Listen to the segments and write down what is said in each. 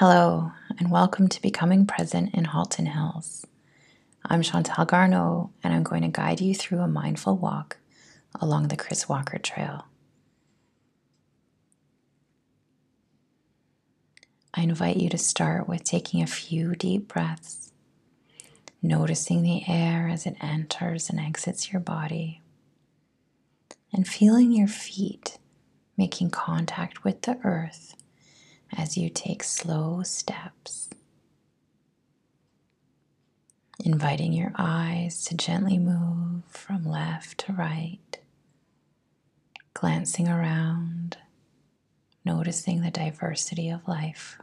Hello, and welcome to Becoming Present in Halton Hills. I'm Chantal Garneau, and I'm going to guide you through a mindful walk along the Chris Walker Trail. I invite you to start with taking a few deep breaths, noticing the air as it enters and exits your body, and feeling your feet making contact with the earth as you take slow steps. Inviting your eyes to gently move from left to right, glancing around, noticing the diversity of life.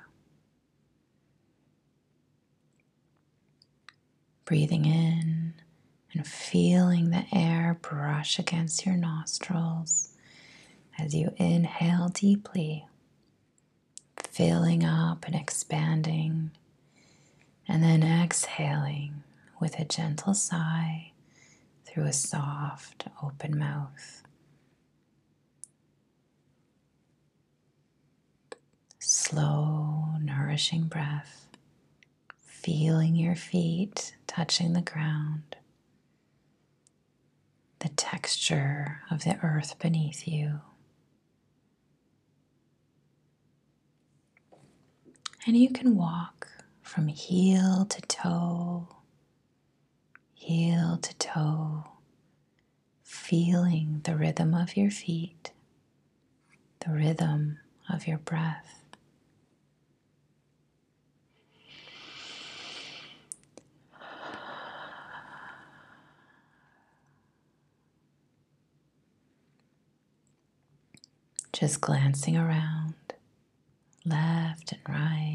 Breathing in and feeling the air brush against your nostrils as you inhale deeply, filling up and expanding, and then exhaling with a gentle sigh through a soft, open mouth. Slow, nourishing breath, feeling your feet touching the ground, the texture of the earth beneath you. And you can walk from heel to toe, heel to toe, feeling the rhythm of your feet, the rhythm of your breath. Just glancing around left and right,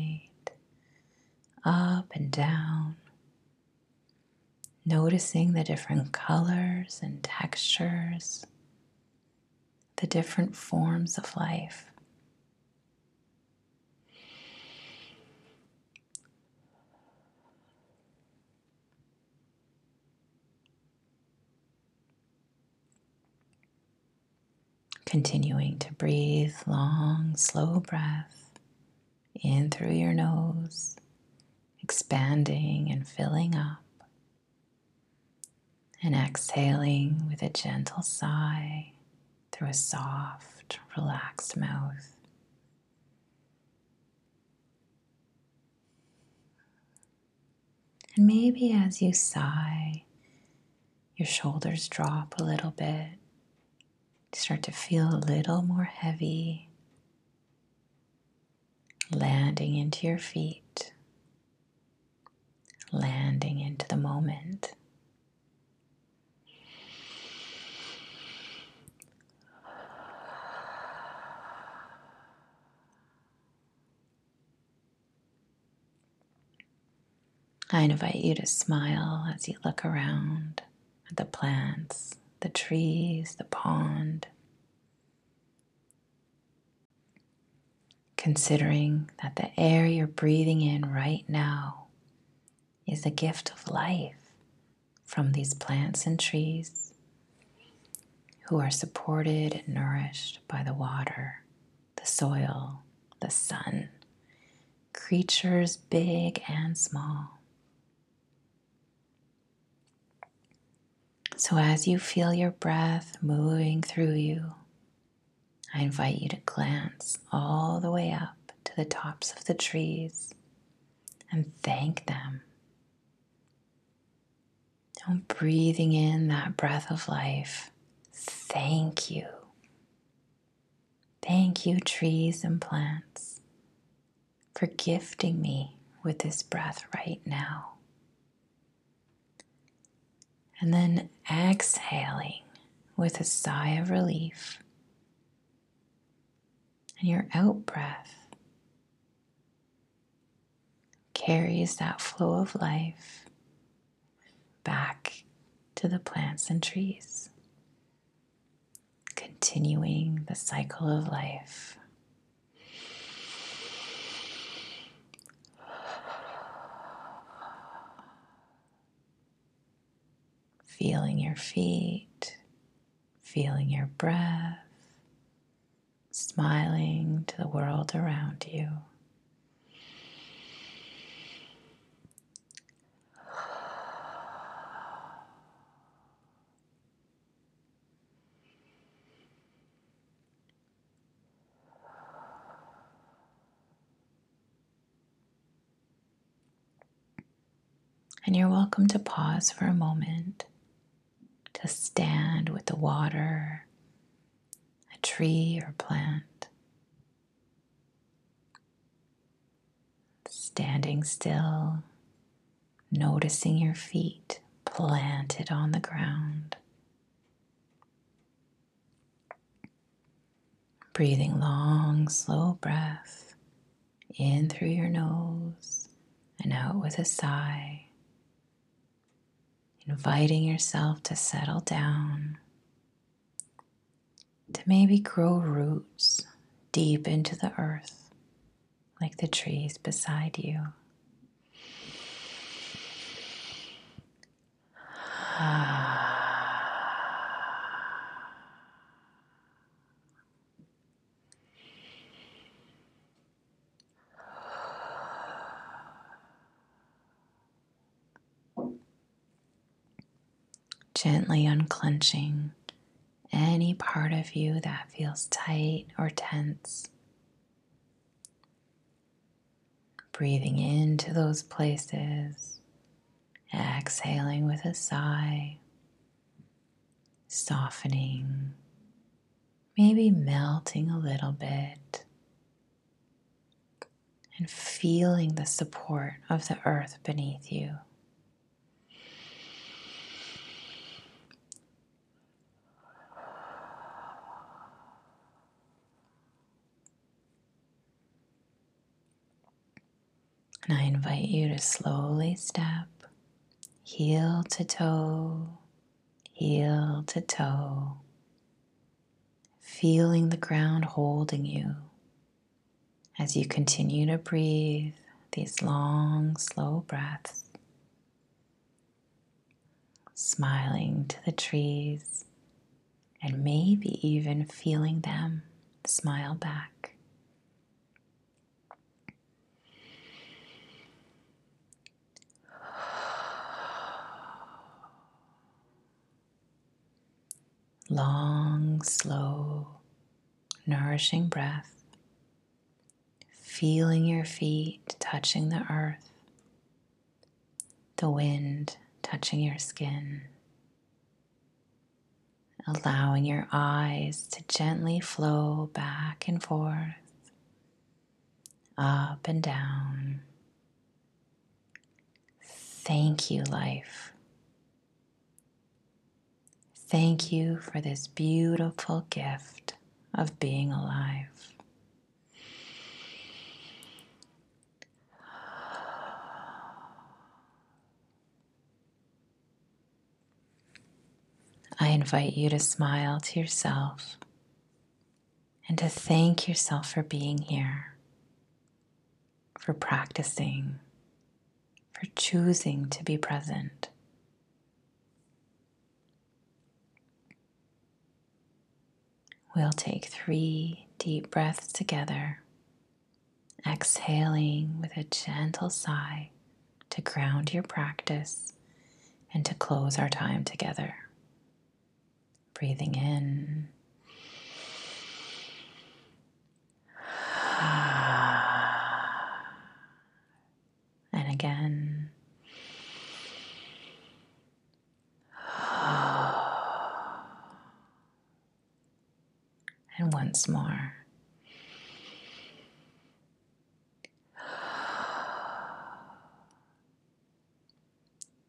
up and down, noticing the different colors and textures, the different forms of life. Continuing to breathe long, slow breath in through your nose, expanding and filling up, and exhaling with a gentle sigh through a soft, relaxed mouth. And maybe as you sigh, your shoulders drop a little bit. You start to feel a little more heavy landing into your feet, landing into the moment. I invite you to smile as you look around at the plants, the trees, the pond. considering that the air you're breathing in right now is a gift of life from these plants and trees who are supported and nourished by the water, the soil, the sun, creatures big and small. So, as you feel your breath moving through you, I invite you to glance all the way up to the tops of the trees and thank them. Breathing in that breath of life. Thank you. Thank you, trees and plants, for gifting me with this breath right now. And then exhaling with a sigh of relief and your out breath carries that flow of life back to the plants and trees, continuing the cycle of life. Feeling your feet, feeling your breath smiling to the world around you. And you're welcome to pause for a moment to stand with the water, a tree, or plant. Standing still, noticing your feet planted on the ground. Breathing long, slow breath in through your nose and out with a sigh. Inviting yourself to settle down, to maybe grow roots deep into the earth like the trees beside you. Gently unclenching any part of you that feels tight or tense. Breathing into those places, exhaling with a sigh, softening, maybe melting a little bit, and feeling the support of the earth beneath you. And I invite you to slowly step heel to toe, heel to toe, feeling the ground holding you as you continue to breathe these long, slow breaths, smiling to the trees, and maybe even feeling them smile back. Long, slow, nourishing breath, feeling your feet touching the earth, the wind touching your skin, allowing your eyes to gently flow back and forth, up and down. Thank you, life Thank you for this beautiful gift of being alive. I invite you to smile to yourself and to thank yourself for being here, for practicing, for choosing to be present. We'll take three deep breaths together, exhaling with a gentle sigh to ground your practice and to close our time together. Breathing in. And again. And once more.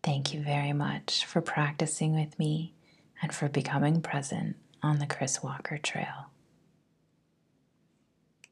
Thank you very much for practicing with me and for becoming present on the Chris Walker Trail.